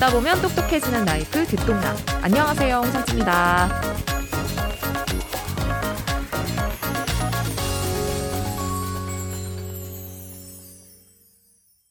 듣다 보면 똑똑해지는 라이프 듣똑라. 안녕하세요, 홍상지입니다.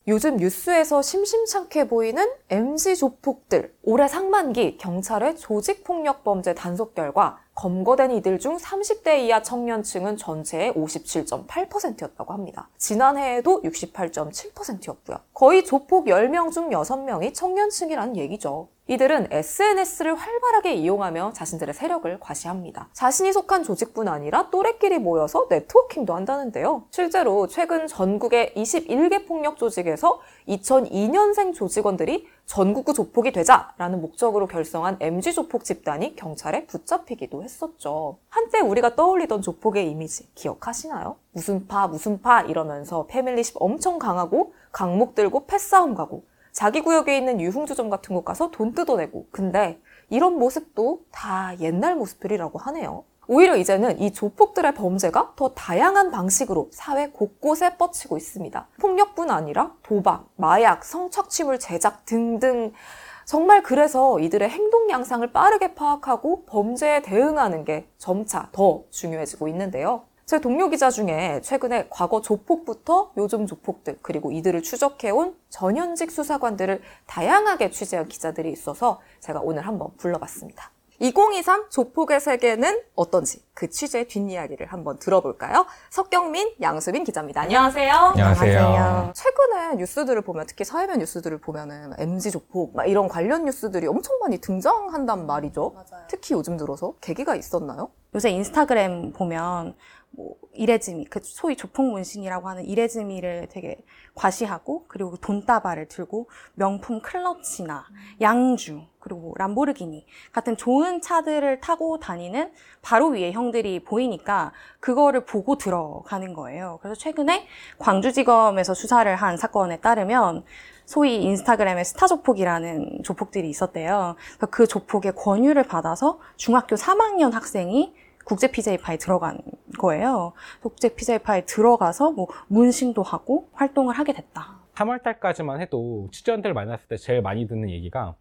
요즘 뉴스에서 심심찮게 보이는 MZ 조폭들. 올해 상반기 경찰의 조직폭력 범죄 단속 결과 검거된 이들 중 30대 이하 청년층은 전체의 57.8%였다고 합니다. 지난해에도 68.7%였고요. 거의 조폭 10명 중 6명이 청년층이라는 얘기죠. 이들은 SNS를 활발하게 이용하며 자신들의 세력을 과시합니다. 자신이 속한 조직뿐 아니라 또래끼리 모여서 네트워킹도 한다는데요. 실제로 최근 전국의 21개 폭력 조직에서 2002년생 조직원들이 전국구 조폭이 되자라는 목적으로 결성한 MG 조폭 집단이 경찰에 붙잡히기도 했었죠. 한때 우리가 떠올리던 조폭의 이미지 기억하시나요? 무슨 파 무슨 파 이러면서 패밀리십 엄청 강하고 강목 들고 패싸움 가고 자기 구역에 있는 유흥주점 같은 곳 가서 돈 뜯어내고 근데 이런 모습도 다 옛날 모습들이라고 하네요. 오히려 이제는 이 조폭들의 범죄가 더 다양한 방식으로 사회 곳곳에 뻗치고 있습니다. 폭력뿐 아니라 도박, 마약, 성착취물 제작 등등 정말 그래서 이들의 행동 양상을 빠르게 파악하고 범죄에 대응하는 게 점차 더 중요해지고 있는데요. 제 동료 기자 중에 최근에 과거 조폭부터 요즘 조폭들 그리고 이들을 추적해온 전현직 수사관들을 다양하게 취재한 기자들이 있어서 제가 오늘 한번 불러봤습니다. 2023 조폭의 세계는 어떤지 그 취재 뒷이야기를 한번 들어볼까요? 석경민, 양수빈 기자입니다. 안녕하세요. 안녕하세요. 최근에 뉴스들을 보면 특히 사회면 뉴스들을 보면은 MZ 조폭 막 이런 관련 뉴스들이 엄청 많이 등장한단 말이죠. 맞아요. 특히 요즘 들어서 계기가 있었나요? 요새 인스타그램 보면 뭐 이레즈미, 그 소위 조폭 문신이라고 하는 이레즈미를 되게 과시하고 그리고 돈다발을 들고 명품 클러치나 양주 그리고 뭐 람보르기니 같은 좋은 차들을 타고 다니는 바로 위에 형들이 보이니까 그거를 보고 들어가는 거예요. 그래서 최근에 광주지검에서 수사를 한 사건에 따르면 소위 인스타그램에 스타 조폭이라는 조폭들이 있었대요. 그래서 그 조폭의 권유를 받아서 중학교 3학년 학생이 국제 PJ파에 들어간 거예요. 국제 PJ파에 들어가서 뭐 문신도 하고 활동을 하게 됐다. 3월 달까지만 해도 취재원들 만났을 때 제일 많이 듣는 얘기가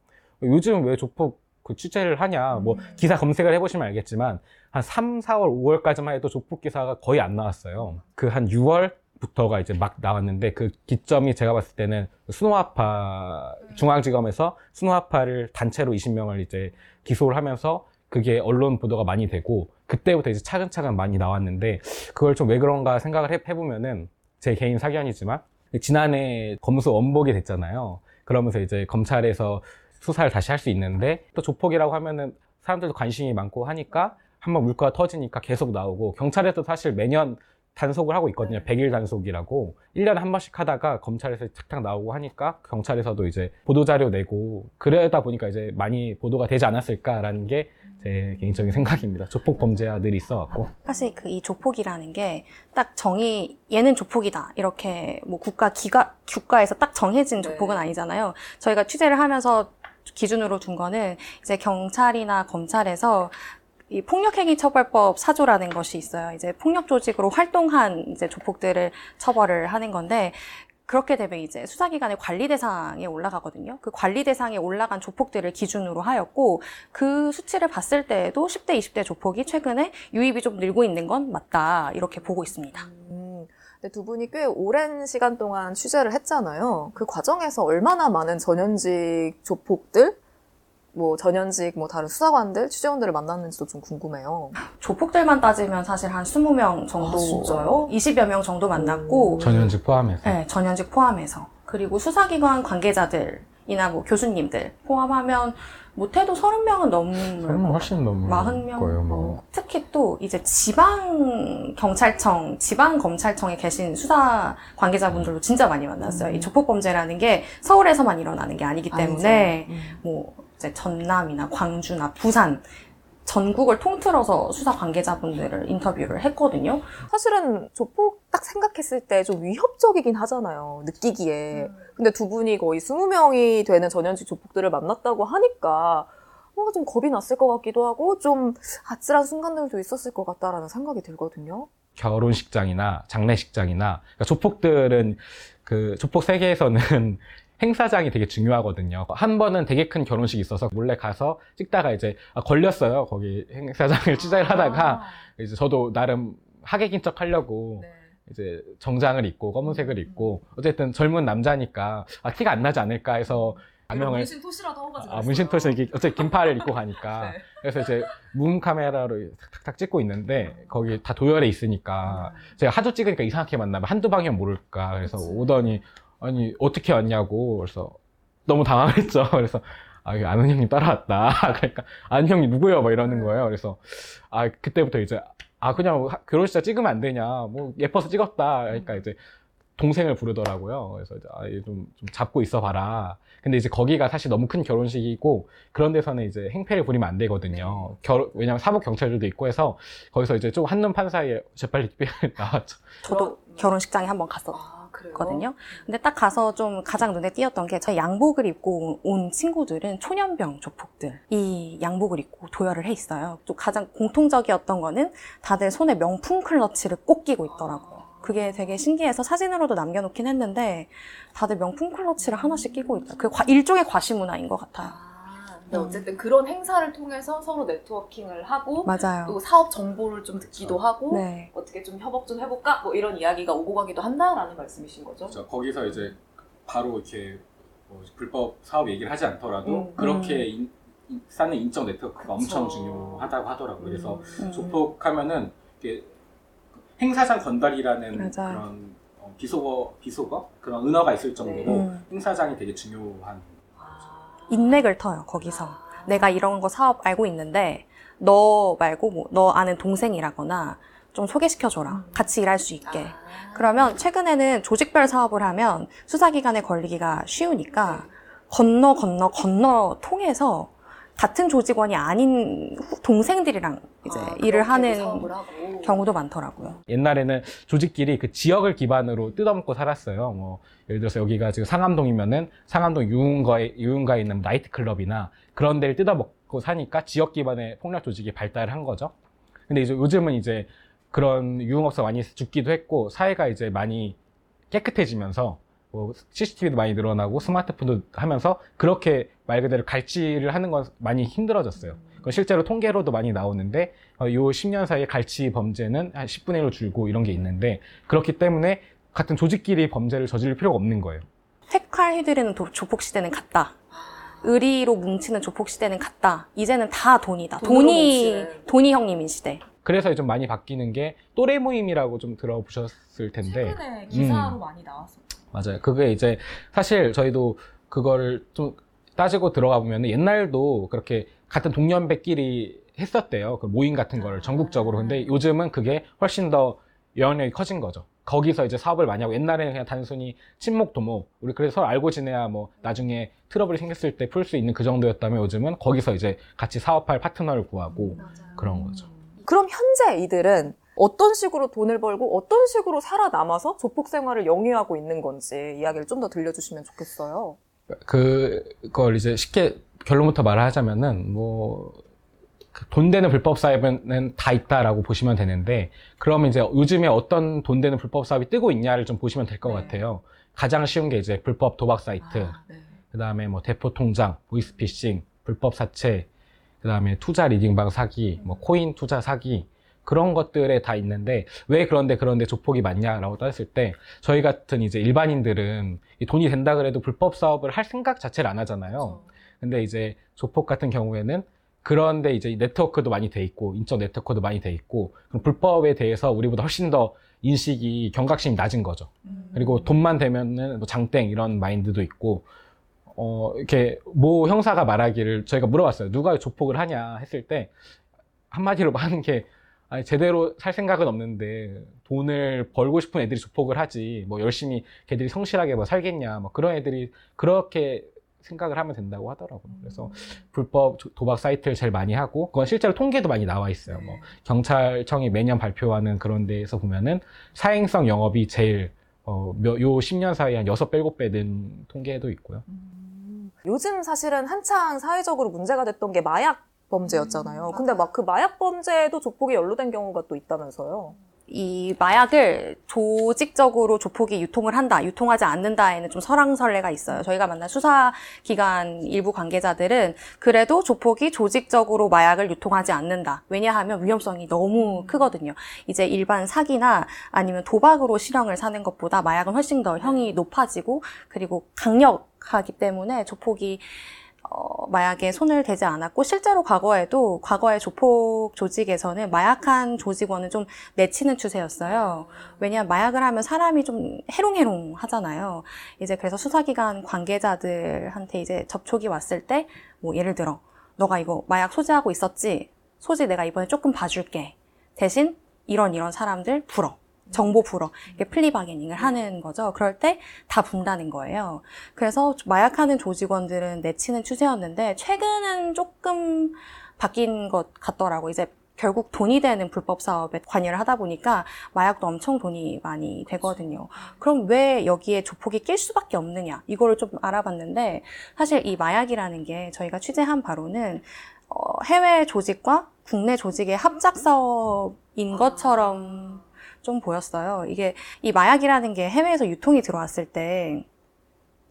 요즘 왜 조폭 그 취재를 하냐. 뭐 기사 검색을 해보시면 알겠지만 한 3, 4월, 5월까지만 해도 조폭 기사가 거의 안 나왔어요. 그 한 6월 부터가 이제 막 나왔는데 그 기점이 제가 봤을 때는 스노아파 중앙지검에서 스노아파를 단체로 20명을 이제 기소를 하면서 그게 언론 보도가 많이 되고 그때부터 이제 차근차근 많이 나왔는데 그걸 좀 왜 그런가 생각을 해, 해보면은 제 개인 사견이지만 지난해 검수 원복이 됐잖아요. 그러면서 이제 검찰에서 수사를 다시 할 수 있는데 또 조폭이라고 하면은 사람들도 관심이 많고 하니까 한번 물가가 터지니까 계속 나오고 경찰에도 사실 매년 단속을 하고 있거든요. 100일 단속이라고 1년에 한 번씩 하다가 검찰에서 탁탁 나오고 하니까 경찰에서도 이제 보도자료 내고 그러다 보니까 이제 많이 보도가 되지 않았을까라는 게 제 개인적인 생각입니다. 조폭 범죄자들이 있어갖고 사실 그 이 조폭이라는 게 딱 정의 얘는 조폭이다 이렇게 뭐 국가 기가 국가에서 딱 정해진 조폭은 아니잖아요. 저희가 취재를 하면서 기준으로 둔 거는 이제 경찰이나 검찰에서 이 폭력행위처벌법 사조라는 것이 있어요. 이제 폭력 조직으로 활동한 이제 조폭들을 처벌을 하는 건데 그렇게 되면 이제 수사기관의 관리 대상에 올라가거든요. 그 관리 대상에 올라간 조폭들을 기준으로 하였고 그 수치를 봤을 때에도 10대, 20대 조폭이 최근에 유입이 좀 늘고 있는 건 맞다 이렇게 보고 있습니다. 음, 근데 두 분이 꽤 오랜 시간 동안 취재를 했잖아요. 그 과정에서 얼마나 많은 전현직 조폭들, 뭐 전현직 뭐 다른 수사관들, 취재원들을 만났는지도 좀 궁금해요. 조폭들만 따지면 사실 한 20명 정도, 아, 진짜요? 20여 명 정도 만났고 전현직 포함해서 네, 전현직 포함해서. 그리고 수사기관 관계자들이나 뭐 교수님들 포함하면 못해도 30명은 넘을 설마 훨씬 넘을 40명? 거예요. 뭐. 특히 또 이제 지방 경찰청, 지방 검찰청에 계신 수사 관계자분들도 진짜 많이 만났어요. 음. 이 조폭 범죄라는 게 서울에서만 일어나는 게 아니기 때문에 아니죠. 음. 뭐 이제 전남이나 광주나 부산 전국을 통틀어서 수사 관계자분들을 인터뷰를 했거든요. 사실은 조폭 딱 생각했을 때 좀 위협적이긴 하잖아요. 느끼기에. 근데 두 분이 거의 20명이 되는 전현직 조폭들을 만났다고 하니까 뭔가 좀 겁이 났을 것 같기도 하고 좀 아찔한 순간들도 있었을 것 같다라는 생각이 들거든요. 결혼식장이나 장례식장이나 그러니까 조폭들은 그 조폭 세계에서는 행사장이 되게 중요하거든요. 한 번은 되게 큰 결혼식이 있어서 몰래 가서 찍다가 이제 아, 걸렸어요. 거기 행사장을 취재를 하다가 이제 저도 나름 하객인 척 하려고 네. 이제 정장을 입고 검은색을 입고 어쨌든 젊은 남자니까 아, 티가 안 나지 않을까 해서 가명을 문신 토시라도 하고 가지고 아, 문신 토시 이렇게 어차피 긴팔을 입고 가니까 네. 그래서 이제 문 카메라로 탁탁 찍고 있는데 거기 다 도열해 있으니까 제가 하도 찍으니까 이상하게 만나면 한두 방이면 모를까 그래서 그치. 오더니 아니 어떻게 왔냐고. 그래서 너무 당황했죠. 그래서 아 아는 형님 따라왔다. 그러니까 아는 형이 누구예요? 막 이러는 거예요. 그래서 아 그때부터 이제 아 그냥 하- 결혼식장 찍으면 안 되냐. 뭐 예뻐서 찍었다. 그러니까 이제 동생을 부르더라고요. 그래서 아, 얘 좀, 좀 잡고 있어 봐라. 근데 이제 거기가 사실 너무 큰 결혼식이고 그런 데서는 이제 행패를 부리면 안 되거든요. 결, 왜냐면 사복 경찰들도 있고 해서 거기서 이제 좀 한눈 판 사이에 재빨리 나왔죠. 저도 결혼식장에 한번. 아, 그래요? 근데 딱 가서 좀 가장 눈에 띄었던 게제 양복을 입고 온 친구들은 초년병 조폭들 이 양복을 입고 도열을 해 있어요. 또 가장 공통적이었던 거는 다들 손에 명품 클러치를 꼭 끼고 있더라고요. 그게 되게 신기해서 사진으로도 남겨놓긴 했는데 다들 명품 클러치를 하나씩 끼고 있다. 그 과- 일종의 과시 문화인 것 같아요. 아, 근데 음. 어쨌든 그런 행사를 통해서 서로 네트워킹을 하고 맞아요. 또 사업 정보를 좀 듣기도 하고 네. 어떻게 좀 협업 좀 해볼까 뭐 이런 이야기가 오고 가기도 한다라는 말씀이신 거죠? 그렇죠. 거기서 이제 바로 이렇게 뭐 불법 사업 얘기를 하지 않더라도 음. 그렇게 인- 인- 쌓는 인적 네트워크가 그쵸. 엄청 중요하다고 하더라고요. 그래서 음. 조폭하면은 이렇게 행사장 건달이라는 맞아요. 그런 어, 비속어, 비속어 그런 은어가 있을 정도로 음. 행사장이 되게 중요한 아. 인맥을 터요, 거기서. 아. 내가 이런 거 사업 알고 있는데 너 말고 뭐 너 아는 동생이라거나 좀 소개시켜줘라. 음. 같이 일할 수 있게. 아. 그러면 최근에는 조직별 사업을 하면 수사기관에 걸리기가 쉬우니까 건너 건너 건너 통해서 같은 조직원이 아닌 후- 동생들이랑 이제 아, 일을 하는 사업을 하고. 경우도 많더라고요. 옛날에는 조직끼리 그 지역을 기반으로 뜯어먹고 살았어요. 뭐 예를 들어서 여기가 지금 상암동이면은 상암동 유흥가에 유흥가에 있는 나이트 클럽이나 그런 데를 뜯어먹고 사니까 지역 기반의 폭력 조직이 발달을 한 거죠. 근데 이제 요즘은 이제 그런 유흥업소 많이 죽기도 했고 사회가 이제 많이 깨끗해지면서 뭐 CCTV도 많이 늘어나고 스마트폰도 하면서 그렇게 말 그대로 갈취를 하는 건 많이 힘들어졌어요. 그건 실제로 통계로도 많이 나오는데 어, 요 10년 사이에 갈취 범죄는 한 10분의 1로 줄고 이런 게 있는데 그렇기 때문에 같은 조직끼리 범죄를 저지를 필요가 없는 거예요. 도- 조폭 시대는 갔다. 의리로 뭉치는 조폭 시대는 갔다. 이제는 다 돈이다. 돈이 뭉치는. 돈이 형님인 시대. 그래서 좀 많이 바뀌는 게 또래 모임이라고 좀 들어보셨을 텐데 최근에 기사로 많이 나왔었죠. 맞아요. 그게 이제 사실 저희도 그거를 좀 따지고 들어가 보면 옛날도 그렇게 같은 동년배끼리 했었대요. 그 모임 같은 거를 전국적으로. 근데 요즘은 그게 훨씬 더 영향력이 커진 거죠. 거기서 이제 사업을 많이 하고 옛날에는 그냥 단순히 친목 도모 우리 그래서 서로 알고 지내야 뭐 나중에 트러블이 생겼을 때 풀 수 있는 그 정도였다면 요즘은 거기서 이제 같이 사업할 파트너를 구하고 그런 거죠. 그럼 현재 이들은 어떤 식으로 돈을 벌고 어떤 식으로 살아남아서 조폭 생활을 영위하고 있는 건지 이야기를 좀 더 들려주시면 좋겠어요. 그걸 이제 쉽게 결론부터 말하자면은 뭐. 그돈 되는 불법 사업은 다 있다라고 보시면 되는데 그러면 이제 요즘에 어떤 돈 되는 불법 사업이 뜨고 있냐를 좀 보시면 될것 네. 같아요. 가장 쉬운 게 이제 불법 도박 사이트, 그다음에 뭐 대포 통장, 보이스 피싱, 불법 사채, 그다음에 투자 리딩방 사기, 뭐 코인 투자 사기 그런 것들에 다 있는데 왜 그런데 그런데 조폭이 많냐라고 따졌을 때 저희 같은 이제 일반인들은 이 돈이 된다 그래도 불법 사업을 할 생각 자체를 안 하잖아요. 근데 이제 조폭 같은 경우에는 그런데 이제 네트워크도 많이 돼 있고 인적 네트워크도 많이 돼 있고 그럼 불법에 대해서 우리보다 훨씬 더 인식이 경각심이 낮은 거죠. 그리고 돈만 되면은 뭐 장땡 이런 마인드도 있고 어 이렇게 모 형사가 말하기를 저희가 물어봤어요. 누가 조폭을 하냐 했을 때 한마디로 하는 게 아니, 제대로 살 생각은 없는데 돈을 벌고 싶은 애들이 조폭을 하지 뭐 열심히 걔들이 성실하게 뭐 살겠냐 뭐 그런 애들이 그렇게 생각을 하면 된다고 하더라고요. 그래서 불법 조- 도박 사이트를 제일 많이 하고 그건 실제로 통계도 많이 나와 있어요. 뭐 경찰청이 매년 발표하는 그런 데에서 보면은 사행성 영업이 제일 어, 몇- 요 10년 사이에 한 6배, 7배 는 통계도 있고요. 요즘 사실은 한창 사회적으로 문제가 됐던 게 마약 범죄였잖아요. 근데 막 그 마약 범죄에도 조폭이 연루된 경우가 또 있다면서요. 이 마약을 조직적으로 조폭이 유통을 한다, 유통하지 않는다에는 좀 설왕설래가 있어요. 저희가 만난 수사기관 일부 관계자들은 그래도 조폭이 조직적으로 마약을 유통하지 않는다. 왜냐하면 위험성이 너무 크거든요. 이제 일반 사기나 아니면 도박으로 실형을 사는 것보다 마약은 훨씬 더 형이 높아지고 그리고 강력하기 때문에 조폭이 어, 마약에 손을 대지 않았고 실제로 과거에도 과거의 조폭 조직에서는 마약한 조직원은 좀 내치는 추세였어요. 왜냐하면 마약을 하면 사람이 좀 해롱해롱 하잖아요. 이제 그래서 수사기관 관계자들한테 이제 접촉이 왔을 때 뭐 예를 들어 너가 이거 마약 소지하고 있었지? 소지 내가 이번에 조금 봐줄게. 대신 이런 이런 사람들 불어. 정보 불어. 이게 플리바게닝을 하는 거죠. 그럴 때 다 분다는 거예요. 그래서 마약하는 조직원들은 내치는 추세였는데 최근은 조금 바뀐 것 같더라고. 이제 결국 돈이 되는 불법 사업에 관여를 하다 보니까 마약도 엄청 돈이 많이 되거든요. 그럼 왜 여기에 조폭이 낄 수밖에 없느냐? 이거를 좀 알아봤는데 사실 이 마약이라는 게 저희가 취재한 바로는 어, 해외 조직과 국내 조직의 합작 사업인 것처럼 좀 보였어요. 이게 이 마약이라는 게 해외에서 유통이 들어왔을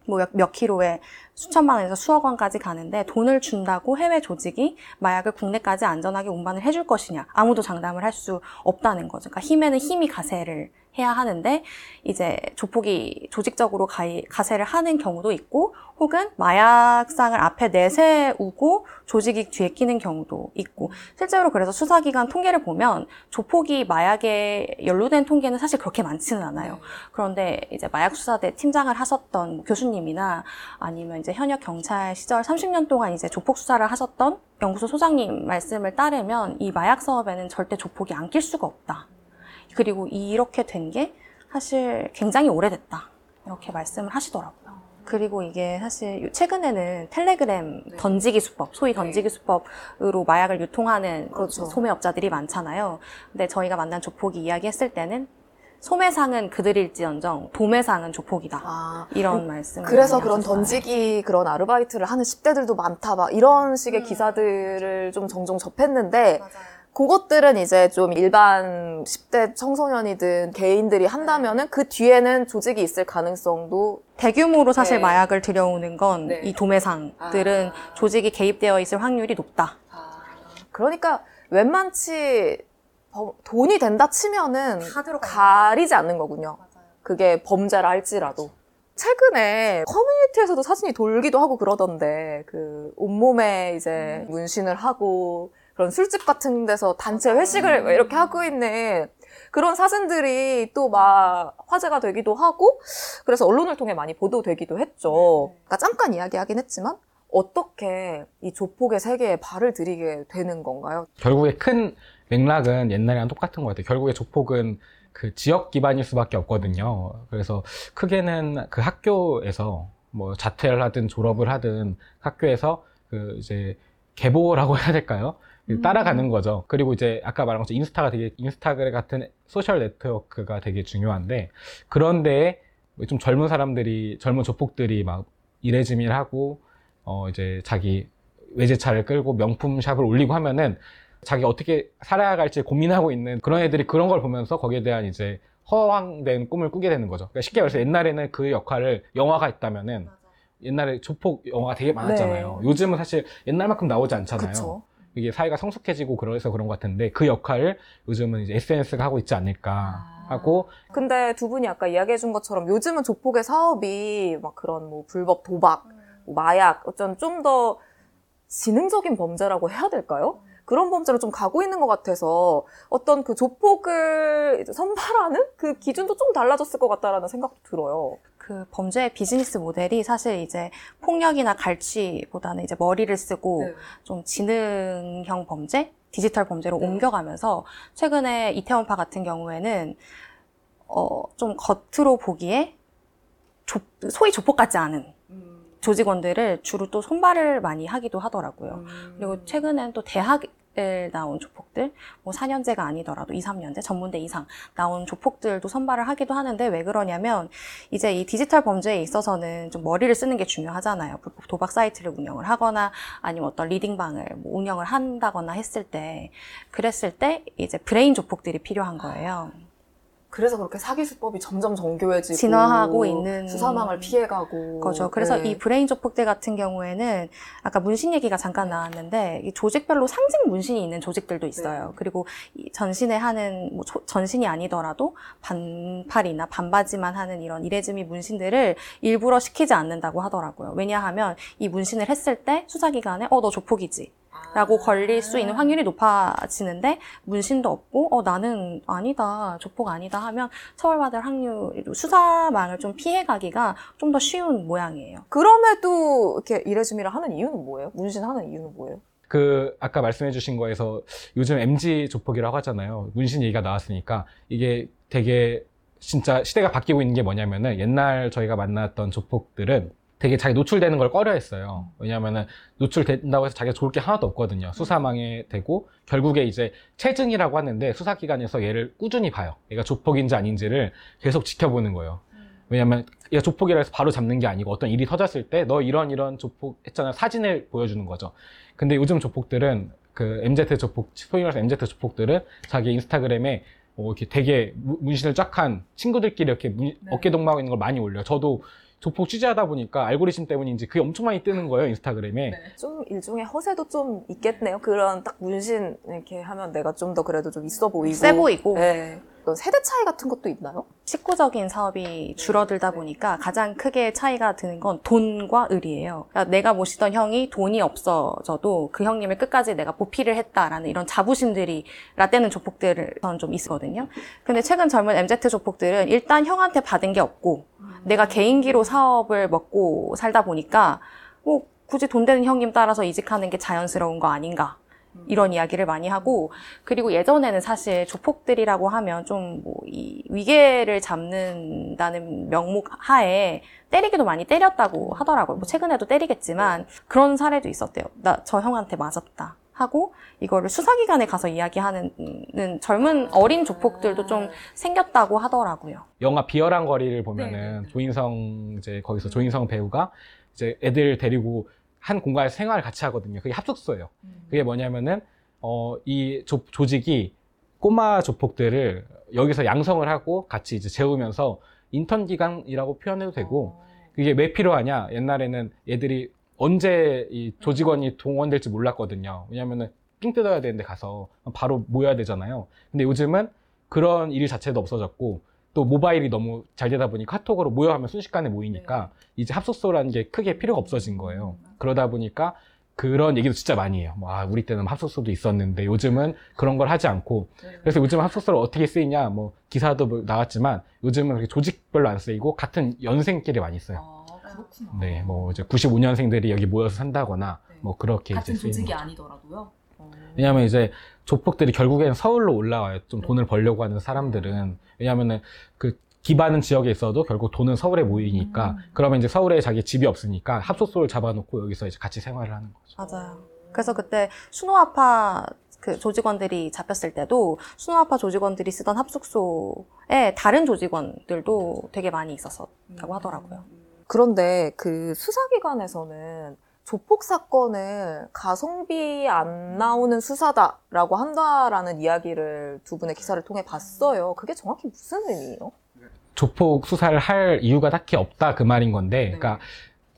때뭐몇 킬로에 수천만 원에서 수억 원까지 가는데 돈을 준다고 해외 조직이 마약을 국내까지 안전하게 운반을 해줄 것이냐 아무도 장담을 할 수 없다는 거죠. 그러니까 힘에는 힘이 가세를 해야 하는데 이제 조폭이 조직적으로 가이, 가세를 하는 경우도 있고 혹은 마약상을 앞에 내세우고 조직이 뒤에 끼는 경우도 있고 실제로 그래서 수사기관 통계를 보면 조폭이 마약에 연루된 통계는 사실 그렇게 많지는 않아요. 그런데 이제 마약 수사대 팀장을 하셨던 뭐 교수님이나 아니면 이제 현역 경찰 시절 30년 동안 이제 조폭 수사를 하셨던 연구소 소장님 말씀을 따르면 이 마약 사업에는 절대 조폭이 안 낄 수가 없다. 그리고 이렇게 된 게 사실 굉장히 오래됐다. 이렇게 말씀을 하시더라고요. 그리고 이게 사실 최근에는 텔레그램 던지기 수법, 소위 던지기 수법으로 마약을 유통하는 그렇죠. 소매업자들이 많잖아요. 근데 저희가 만난 조폭이 이야기했을 때는 소매상은 그들일지언정 도매상은 조폭이다. 아, 이런 말씀을 그래서 많이 그런 하셨어요. 던지기 그런 아르바이트를 하는 10대들도 많다, 막 이런 식의 음. 기사들을 좀 종종 접했는데, 맞아요. 그것들은 이제 좀 일반 10대 청소년이든 개인들이 한다면은 그 뒤에는 조직이 있을 가능성도 대규모로 사실 네. 마약을 들여오는 건 네. 이 도매상들은 아. 조직이 개입되어 있을 확률이 높다. 그러니까 웬만치 범- 돈이 된다 치면은. 가리지 않는 거군요. 그게 범죄라 할지라도. 최근에 커뮤니티에서도 사진이 돌기도 하고 그러던데, 그, 온몸에 이제 음. 문신을 하고, 그런 술집 같은 데서 단체 회식을 음. 이렇게 하고 있는 그런 사진들이 또 막 화제가 되기도 하고, 그래서 언론을 통해 많이 보도되기도 했죠. 네. 그러니까 잠깐 이야기하긴 했지만, 어떻게 이 조폭의 세계에 발을 들이게 되는 건가요? 결국에 큰 맥락은 옛날이랑 똑같은 것 같아요. 결국에 조폭은 그 지역 기반일 수밖에 없거든요. 그래서 크게는 그 학교에서 뭐 자퇴를 하든 졸업을 하든 학교에서 그 이제 계보라고 해야 될까요? 따라가는 거죠. 그리고 이제 아까 말한 것처럼 인스타가 되게 인스타그램 같은 소셜 네트워크가 되게 중요한데 그런데 좀 젊은 사람들이 젊은 조폭들이 막 이레지밀하고 어 이제 자기 외제차를 끌고 명품 샵을 올리고 하면은 자기 가 어떻게 살아야 갈지 고민하고 있는 그런 애들이 그런 걸 보면서 거기에 대한 이제 허황된 꿈을 꾸게 되는 거죠. 그러니까 쉽게 말해서 옛날에는 그 역할을 영화가 있다면은 옛날에 조폭 영화가 되게 많았잖아요. 요즘은 사실 옛날만큼 나오지 않잖아요. 그쵸. 이게 사회가 성숙해지고 그래서 그런 것 같은데 그 역할을 요즘은 이제 SNS가 하고 있지 않을까 하고 근데 두 분이 아까 이야기해 준 것처럼 요즘은 조폭의 사업이 막 그런 뭐 불법 도박, 뭐 마약, 어쩐 좀 더 지능적인 범죄라고 해야 될까요? 그런 범죄로 좀 가고 있는 것 같아서 어떤 그 조폭을 이제 선발하는 그 기준도 좀 달라졌을 것 같다라는 생각도 들어요. 그 범죄의 비즈니스 모델이 사실 이제 폭력이나 갈취보다는 이제 머리를 쓰고 네. 좀 지능형 범죄, 디지털 범죄로 네. 옮겨가면서 최근에 이태원파 같은 경우에는 어, 좀 겉으로 보기에 조- 소위 조폭 같지 않은 조직원들을 주로 또 손발을 많이 하기도 하더라고요. 그리고 최근엔 또 대학 에 나온 조폭들, 뭐 4년제가 아니더라도 2, 3년제, 전문대 이상 나온 조폭들도 선발을 하기도 하는데 왜 그러냐면 이제 이 디지털 범죄에 있어서는 좀 머리를 쓰는 게 중요하잖아요. 불법 도박 사이트를 운영을 하거나 아니면 어떤 리딩방을 뭐 운영을 한다거나 했을 때 그랬을 때 이제 브레인 조폭들이 필요한 거예요. 그래서 그렇게 사기 수법이 점점 정교해지고 진화하고 있는 수사망을 피해가고 거죠. 그래서 네. 이 브레인 조폭들 같은 경우에는 아까 문신 얘기가 잠깐 나왔는데 이 조직별로 상징 문신이 있는 조직들도 있어요. 네. 그리고 이 전신에 하는 뭐 조- 전신이 아니더라도 반팔이나 반바지만 하는 이런 이레즈미 문신들을 일부러 시키지 않는다고 하더라고요. 왜냐하면 이 문신을 했을 때 수사 기관에 어 너 조폭이지. 라고 걸릴 수 있는 확률이 높아지는데 문신도 없고 어 나는 아니다 조폭 아니다 하면 처벌받을 확률 수사망을 좀 피해가기가 좀 더 쉬운 모양이에요. 그럼에도 이렇게 이레즈미를 하는 이유는 뭐예요? 문신 하는 이유는 뭐예요? 그 아까 말씀해 주신 거에서 요즘 MG 조폭이라고 하잖아요. 문신 얘기가 나왔으니까 이게 되게 진짜 시대가 바뀌고 있는 게 뭐냐면은 옛날 저희가 만났던 조폭들은 되게 자기 노출되는 걸 꺼려 했어요. 왜냐면은 노출된다고 해서 자기가 좋을 게 하나도 없거든요. 수사망에 되고 결국에 이제 체증이라고 하는데 수사기관에서 얘를 꾸준히 봐요. 얘가 조폭인지 아닌지를 계속 지켜보는 거예요. 왜냐면 얘가 조폭이라 해서 바로 잡는 게 아니고 어떤 일이 터졌을 때 너 이런 이런 조폭 했잖아 사진을 보여주는 거죠. 근데 요즘 조폭들은 그 MZ 조폭, 소위 말해서 MZ 조폭들은 자기 인스타그램에 뭐 이렇게 되게 무- 문신을 쫙 한 친구들끼리 이렇게 문- 어깨 동무하고 있는 걸 많이 올려요. 저도 조폭 취재하다 보니까 알고리즘 때문인지 그게 엄청 많이 뜨는 거예요, 인스타그램에. 좀 일종의 허세도 좀 있겠네요. 그런 딱 문신 이렇게 하면 내가 좀 더 그래도 좀 있어 보이고 세 보이고 네. 어떤 세대 차이 같은 것도 있나요? 식구적인 사업이 줄어들다 보니까 가장 크게 차이가 드는 건 돈과 을이에요. 그러니까 내가 모시던 형이 돈이 없어져도 그 형님을 끝까지 내가 보필을 했다라는 이런 자부심들이 라떼는 조폭들은 좀 있거든요. 근데 최근 젊은 MZ 조폭들은 일단 형한테 받은 게 없고 내가 개인기로 사업을 먹고 살다 보니까 뭐 굳이 돈 되는 형님 따라서 이직하는 게 자연스러운 거 아닌가. 이런 이야기를 많이 하고 그리고 예전에는 사실 조폭들이라고 하면 좀 뭐 이 위계를 잡는다는 명목 하에 때리기도 많이 때렸다고 하더라고요. 뭐 최근에도 때리겠지만 그런 사례도 있었대요. 나 저 형한테 맞았다. 하고 이거를 수사기관에 가서 이야기하는 음, 젊은 어린 조폭들도 좀 생겼다고 하더라고요. 영화 비열한 거리를 보면은 조인성 이제 거기서 조인성 배우가 이제 애들 데리고 한 공간에서 생활을 같이 하거든요. 그게 합숙소예요. 그게 뭐냐면은 어이 조직이 꼬마 조폭들을 여기서 양성을 하고 같이 이제 재우면서 인턴 기간이라고 표현해도 되고 그게 왜 필요하냐? 옛날에는 얘들이 언제 이 조직원이 동원될지 몰랐거든요. 왜냐면은 삥 뜯어야 되는데 가서 바로 모여야 되잖아요. 근데 요즘은 그런 일 자체도 없어졌고 또 모바일이 너무 잘 되다 보니 카톡으로 모여 하면 순식간에 모이니까 이제 합숙소라는 게 크게 필요가 없어진 거예요. 그러다 보니까 그런 얘기도 진짜 많이 해요. 뭐, 아, 우리 때는 합숙소도 있었는데 요즘은 그런 걸 하지 않고 그래서 요즘 합숙소를 어떻게 쓰이냐 뭐 기사도 뭐 나왔지만 요즘은 그렇게 조직별로 안 쓰이고 같은 연생끼리 많이 써요. 아, 그렇구나. 네, 뭐 이제 95년생들이 여기 모여서 산다거나 네. 뭐 그렇게 같은 이제 쓰이는 조직이 거죠. 아니더라도요. 어. 왜냐하면 이제 조폭들이 결국엔 서울로 올라와요. 좀 돈을 벌려고 하는 사람들은 왜냐하면은 그 기반은 지역에 있어도 결국 돈은 서울에 모이니까 그러면 이제 서울에 자기 집이 없으니까 합숙소를 잡아놓고 여기서 이제 같이 생활을 하는 거죠. 맞아요. 그래서 그때 순호아파 그 조직원들이 잡혔을 때도 순호아파 조직원들이 쓰던 합숙소에 다른 조직원들도 되게 많이 있었다고 하더라고요. 그런데 그 수사기관에서는 조폭 사건을 가성비 안 나오는 수사다라고 한다라는 이야기를 두 분의 기사를 통해 봤어요. 그게 정확히 무슨 의미예요? 조폭 수사를 할 이유가 딱히 없다 그 말인 건데, 그러니까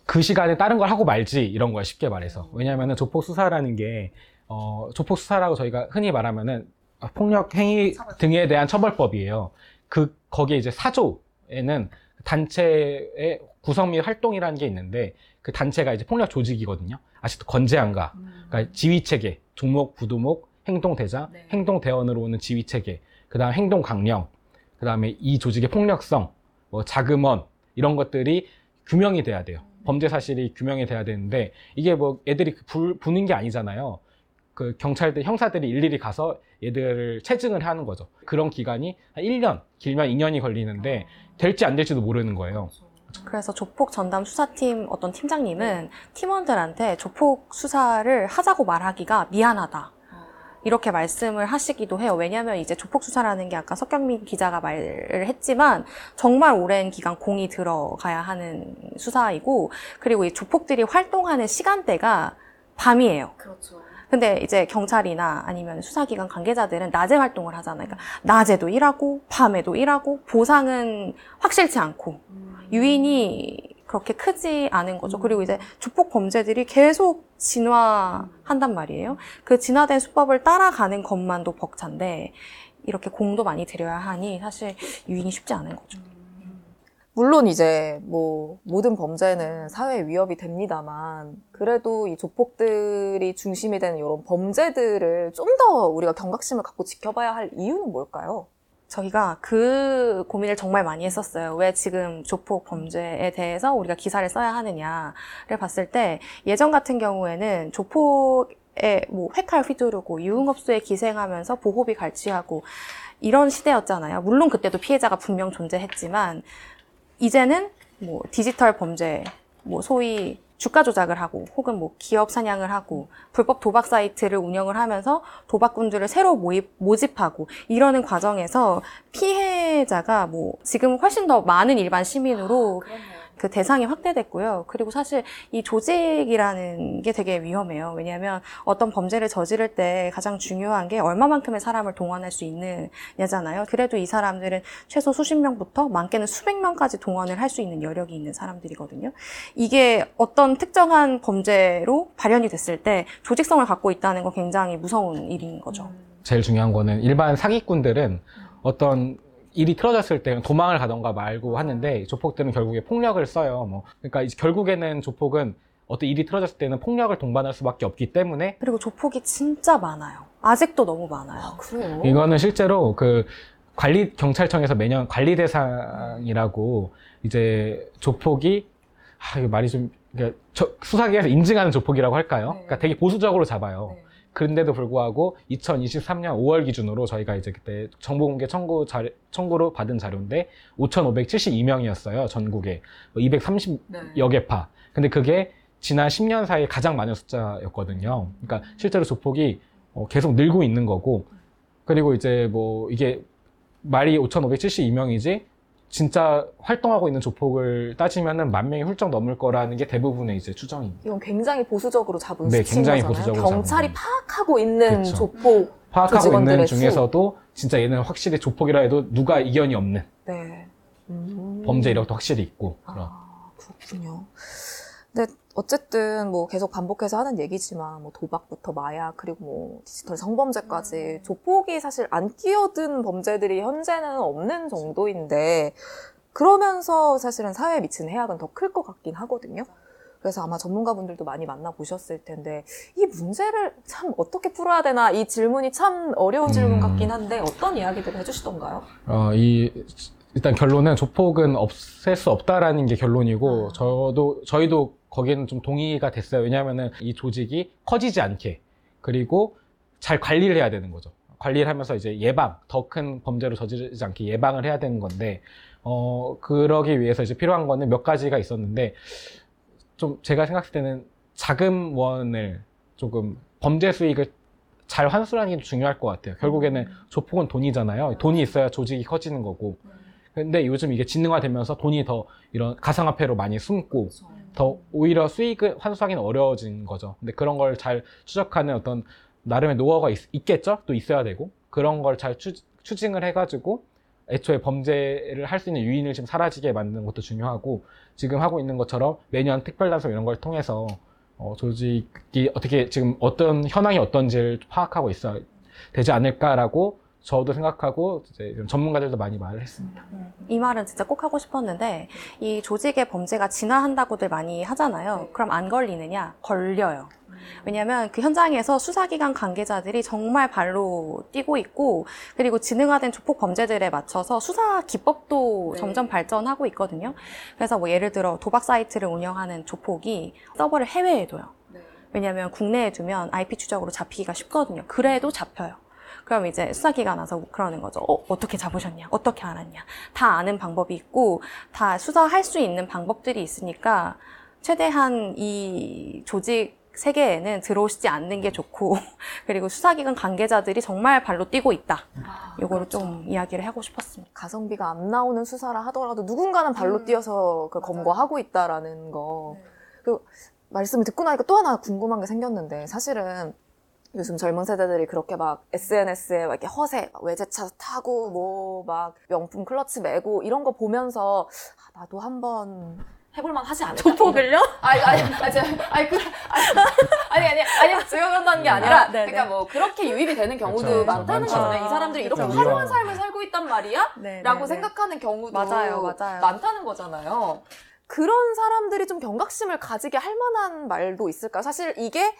그 시간에 다른 걸 하고 말지 이런 거야 쉽게 말해서. 왜냐하면은 조폭 수사라는 게 어, 조폭 수사라고 저희가 흔히 말하면은 아, 폭력 행위 등에 대한 처벌법이에요. 그 거기에 이제 사조에는 단체의 구성 및 활동이라는 게 있는데 그 단체가 이제 폭력 조직이거든요. 아직도 건재한가? 그러니까 지휘 체계, 종목, 부도목, 행동 대장, 네. 행동 대원으로 오는 지휘 체계, 그다음 행동 강령, 그다음에 이 조직의 폭력성, 뭐 자금원 이런 것들이 규명이 돼야 돼요. 범죄 사실이 규명이 돼야 되는데 이게 뭐 애들이 불 부는 게 아니잖아요. 그 경찰들 형사들이 일일이 가서 얘들을 체증을 하는 거죠. 그런 기간이 한 1년, 길면 2년이 걸리는데 될지 안 될지도 모르는 거예요. 그래서 조폭 전담 수사팀 어떤 팀장님은 팀원들한테 조폭 수사를 하자고 말하기가 미안하다. 이렇게 말씀을 하시기도 해요. 왜냐하면 이제 조폭 수사라는 게 아까 석경민 기자가 말을 했지만 정말 오랜 기간 공이 들어가야 하는 수사이고 그리고 이 조폭들이 활동하는 시간대가 밤이에요. 그렇죠. 근데 이제 경찰이나 아니면 수사기관 관계자들은 낮에 활동을 하잖아요. 그러니까 낮에도 일하고 밤에도 일하고 보상은 확실치 않고 유인이 그렇게 크지 않은 거죠. 그리고 이제 조폭 범죄들이 계속 진화한단 말이에요. 그 진화된 수법을 따라가는 것만도 벅찬데 이렇게 공도 많이 들여야 하니 사실 유인이 쉽지 않은 거죠. 물론 이제 뭐 모든 범죄는 사회 위협이 됩니다만 그래도 이 조폭들이 중심이 되는 이런 범죄들을 좀 더 우리가 경각심을 갖고 지켜봐야 할 이유는 뭘까요? 저희가 그 고민을 정말 많이 했었어요. 왜 지금 조폭 범죄에 대해서 우리가 기사를 써야 하느냐를 봤을 때 예전 같은 경우에는 조폭에 뭐 회칼 휘두르고 유흥업소에 기생하면서 보호비 갈취하고 이런 시대였잖아요. 물론 그때도 피해자가 분명 존재했지만 이제는 뭐 디지털 범죄, 뭐 소위 주가 조작을 하고 혹은 뭐 기업 사냥을 하고 불법 도박 사이트를 운영을 하면서 도박꾼들을 새로 모입, 모집하고 이러는 과정에서 피해자가 뭐 지금 훨씬 더 많은 일반 시민으로 그 대상이 확대됐고요. 그리고 사실 이 조직이라는 게 되게 위험해요. 왜냐하면 어떤 범죄를 저지를 때 가장 중요한 게 얼마만큼의 사람을 동원할 수 있느냐잖아요. 그래도 이 사람들은 최소 수십 명부터 많게는 수백 명까지 동원을 할 수 있는 여력이 있는 사람들이거든요. 이게 어떤 특정한 범죄로 발현이 됐을 때 조직성을 갖고 있다는 건 굉장히 무서운 일인 거죠. 제일 중요한 거는 일반 사기꾼들은 어떤 일이 틀어졌을 때 도망을 가던가 말고 하는데 조폭들은 결국에 폭력을 써요. 뭐 그러니까 이제 결국에는 조폭은 어떤 일이 틀어졌을 때는 폭력을 동반할 수밖에 없기 때문에 그리고 조폭이 진짜 많아요. 아직도 너무 많아요. 그래요? 이거는 실제로 그 관리 경찰청에서 매년 관리 대상이라고 이제 조폭이 아 이거 말이 좀 그러니까 저- 수사기관에서 인증하는 조폭이라고 할까요? 그러니까 되게 보수적으로 잡아요. 그런데도 불구하고 2023년 5월 기준으로 저희가 이제 그때 정보 공개 청구 자료, 청구로 받은 자료인데 5,572명이었어요 전국에 230여 개 파. 근데 그게 지난 10년 사이에 가장 많은 숫자였거든요. 그러니까 실제로 조폭이 어, 계속 늘고 있는 거고 그리고 이제 뭐 이게 말이 5,572명이지 진짜 활동하고 있는 조폭을 따지면은 만 명이 훌쩍 넘을 거라는 게 대부분의 이제 추정입니다. 이건 굉장히 보수적으로 잡은 네, 수치인 굉장히 거잖아요. 보수적으로 경찰이 잡은 파악하고 있는 그렇죠. 조폭. 파악하고 조직원들의 있는 수. 중에서도 진짜 얘는 확실히 조폭이라 해도 누가 이견이 없는 네. 음. 범죄 이력도 확실히 있고 그런. 아, 그렇군요. 근데 어쨌든 뭐 계속 반복해서 하는 얘기지만 뭐 도박부터 마약 그리고 뭐 디지털 성범죄까지 조폭이 사실 안 끼어든 범죄들이 현재는 없는 정도인데 그러면서 사실은 사회에 미치는 해악은 더 클 것 같긴 하거든요. 그래서 아마 전문가분들도 많이 만나보셨을 텐데 이 문제를 참 어떻게 풀어야 되나 이 질문이 참 어려운 질문 음. 같긴 한데 어떤 이야기들을 해주시던가요? 어, 이 일단 결론은 조폭은 없앨 수 없다라는 게 결론이고 아. 저도 저희도 거기에는 좀 동의가 됐어요. 왜냐하면은 이 조직이 커지지 않게 그리고 잘 관리를 해야 되는 거죠. 관리를 하면서 이제 예방, 더 큰 범죄로 저지르지 않게 예방을 해야 되는 건데 어 그러기 위해서 이제 필요한 거는 몇 가지가 있었는데 좀 제가 생각할 때는 자금원을 조금 범죄 수익을 잘 환수하는 게 중요할 것 같아요. 결국에는 조폭은 돈이잖아요. 돈이 있어야 조직이 커지는 거고. 근데 요즘 이게 지능화되면서 돈이 더 이런 가상화폐로 많이 숨고 더 오히려 수익 을 환수하기는 어려워진 거죠. 근데 그런 걸 잘 추적하는 어떤 나름의 노하우가 있, 겠죠또 있어야 되고 그런 걸 잘 추징을 해가지고 애초에 범죄를 할 수 있는 유인을 지금 사라지게 만드는 것도 중요하고 지금 하고 있는 것처럼 매년 특별단속 이런 걸 통해서 어, 조직이 어떻게 지금 어떤 현황이 어떤지를 파악하고 있어야 되지 않을까라고 저도 생각하고 이제 전문가들도 많이 말을 했습니다. 이 말은 진짜 꼭 하고 싶었는데 이 조직의 범죄가 진화한다고들 많이 하잖아요. 그럼 안 걸리느냐? 걸려요. 왜냐하면 그 현장에서 수사기관 관계자들이 정말 발로 뛰고 있고 그리고 지능화된 조폭 범죄들에 맞춰서 수사 기법도 네. 점점 발전하고 있거든요. 그래서 뭐 예를 들어 도박 사이트를 운영하는 조폭이 서버를 해외에 둬요. 왜냐하면 국내에 두면 IP 추적으로 잡히기가 쉽거든요. 그래도 잡혀요. 그럼 이제 수사기관 와서 그러는 거죠. 어, 어떻게 잡으셨냐? 어떻게 알았냐? 다 아는 방법이 있고, 다 수사할 수 있는 방법들이 있으니까, 최대한 이 조직 세계에는 들어오시지 않는 게 좋고, 그리고 수사기관 관계자들이 정말 발로 뛰고 있다. 요거를 좀 이야기를 하고 싶었습니다. 가성비가 안 나오는 수사라 하더라도 누군가는 발로 음. 뛰어서 그. 검거하고 있다라는 거. 그 말씀을 듣고 나니까 또 하나 궁금한 게 생겼는데 사실은 요즘 젊은 세대들이 그렇게 막 SNS에 막 이렇게 허세, 막 외제차 타고 뭐 막 명품 클러치 메고 이런 거 보면서 아, 나도 한번 해볼만 하지 않을까? 조폭을요? 아니 아니 아니 저- 아니 그 아니 아니 아니 그런다는 게 아니라 아, 네네. 그러니까 뭐 그렇게 유입이 되는 경우도 그쵸, 그쵸, 많다는 많죠. 거잖아요. 이 사람들이 이렇게 그쵸. 화려한 삶을 살고 있단 말이야? 네, 라고 네, 네. 생각하는 경우도 맞아요, 맞아요. 많다는 거잖아요. 그런 사람들이 좀 경각심을 가지게 할 만한 말도 있을까? 사실 이게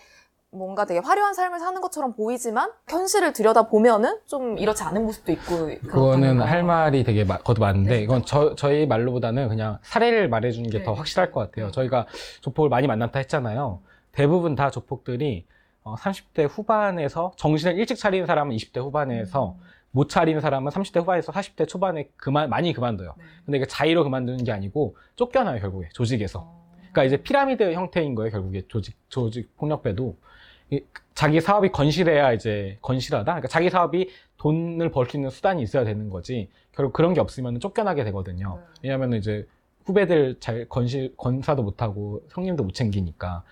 뭔가 되게 화려한 삶을 사는 것처럼 보이지만 현실을 들여다 보면은 좀 이렇지 않은 모습도 있고 그거는 할 거. 말이 되게 마- 거듭 많은데 네. 이건 저, 저희 말로보다는 그냥 사례를 말해주는 게더 네. 확실할 것 같아요. 네. 저희가 조폭을 많이 만났다 했잖아요. 대부분 다 조폭들이 어, 30대 후반에서 정신을 일찍 차리는 사람은 20대 후반에서 음. 못 차리는 사람은 30대 후반에서 40대 초반에 그만 많이 그만둬요. 네. 근데 이게 자의로 그만두는 게 아니고 쫓겨나요 결국에 조직에서. 어. 그러니까 이제 피라미드 형태인 거예요 결국에 조직 조직 폭력배도 이- 자기 사업이 건실해야 이제 건실하다. 그러니까 자기 사업이 돈을 벌 수 있는 수단이 있어야 되는 거지. 결국 그런 게 없으면 쫓겨나게 되거든요. 네. 왜냐하면 이제 후배들 잘 건실 건사도 못하고 형님도 못 챙기니까.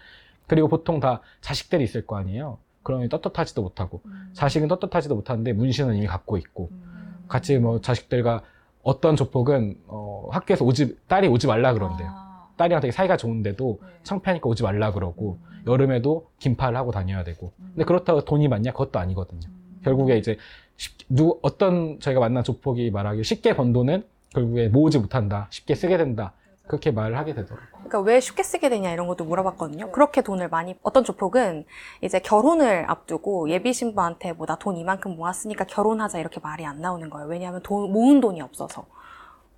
그리고 보통 다 자식들이 있을 거 아니에요. 그러면 떳떳하지도 못하고 음. 자식은 떳떳하지도 못하는데 문신은 이미 갖고 있고 음. 같이 뭐 자식들과 어떤 조폭은 어, 학교에서 오지 딸이 오지 말라 그런대요. 아. 딸이랑 되게 사이가 좋은데도 네. 창피하니까 오지 말라 그러고 음. 여름에도 긴팔을 하고 다녀야 되고 근데 음. 그렇다고 돈이 많냐 그것도 아니거든요 음. 결국에 이제 쉽- 누 어떤 저희가 만난 조폭이 말하기 쉽게 번 돈은 결국에 모으지 못한다 쉽게 쓰게 된다 그렇게 말을 하게 되더라고요 그러니까 왜 쉽게 쓰게 되냐 이런 것도 물어봤거든요. 네. 그렇게 돈을 많이 어떤 조폭은 이제 결혼을 앞두고 예비 신부한테 뭐 나 돈 이만큼 모았으니까 결혼하자 이렇게 말이 안 나오는 거예요. 왜냐하면 돈 모은 돈이 없어서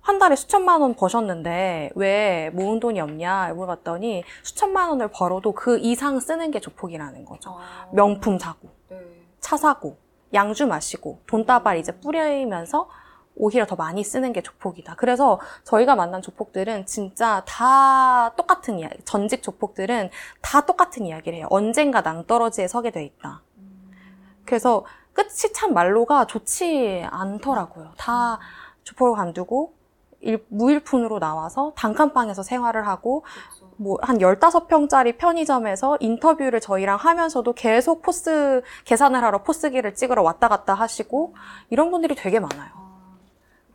한 달에 수천만 원 버셨는데 왜 모은 돈이 없냐 물어봤더니 수천만 원을 벌어도 그 이상 쓰는 게 조폭이라는 거죠. 아. 명품 사고, 네. 차 사고, 양주 마시고 돈다발 이제 뿌리면서 오히려 더 많이 쓰는 게 조폭이다. 그래서 저희가 만난 조폭들은 진짜 다 똑같은 이야기, 전직 조폭들은 다 똑같은 이야기를 해요. 언젠가 낭떠러지에 서게 돼 있다. 그래서 끝이 참 말로가 좋지 않더라고요. 다 조폭을 관두고 일- 무일푼으로 나와서 단칸방에서 생활을 하고 그렇죠. 뭐한 15평짜리 편의점에서 인터뷰를 저희랑 하면서도 계속 포스 계산을 하러 포스기를 찍으러 왔다 갔다 하시고 이런 분들이 되게 많아요. 아,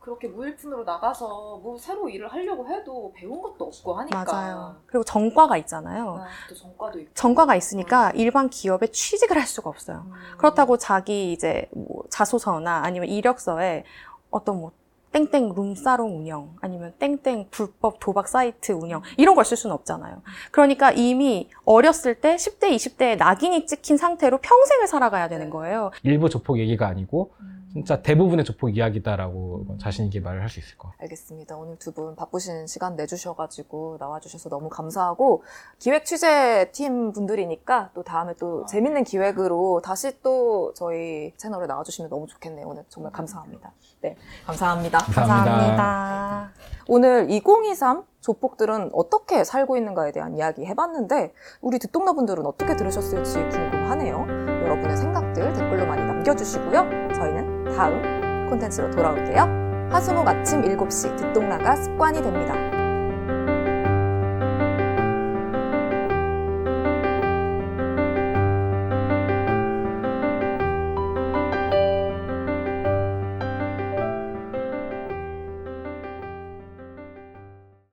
그렇게 무일푼으로 나가서 뭐 새로 일을 하려고 해도 배운 것도 없고 하니까. 맞아요. 그리고 전과가 있잖아요. 아, 또 전과도 있고. 전과가 있으니까 일반 기업에 취직을 할 수가 없어요. 음. 그렇다고 자기 이제 뭐 자소서나 아니면 이력서에 어떤 뭐 땡땡 룸사롱 운영 아니면 땡땡 불법 도박 사이트 운영 이런 걸 쓸 수는 없잖아요. 그러니까 이미 어렸을 때 10대, 20대에 낙인이 찍힌 상태로 평생을 살아가야 되는 거예요. 일부 조폭 얘기가 아니고 음. 진짜 대부분의 조폭 이야기다라고 자신 있게 말을 할 수 있을 것 같아요 알겠습니다. 오늘 두 분 바쁘신 시간 내주셔가지고 나와주셔서 너무 감사하고 기획 취재팀 분들이니까 또 다음에 또 재밌는 기획으로 다시 또 저희 채널에 나와주시면 너무 좋겠네요. 오늘 정말 감사합니다. 네, 감사합니다. 감사합니다. 오늘 2023 조폭들은 어떻게 살고 있는가에 대한 이야기 해봤는데 우리 듣동나 분들은 어떻게 들으셨을지 궁금하네요. 여러분의 생각들 댓글로 많이 남겨주시고요. 다음 콘텐츠로 돌아올게요. 화수목 아침 7시 듣동나가 습관이 됩니다.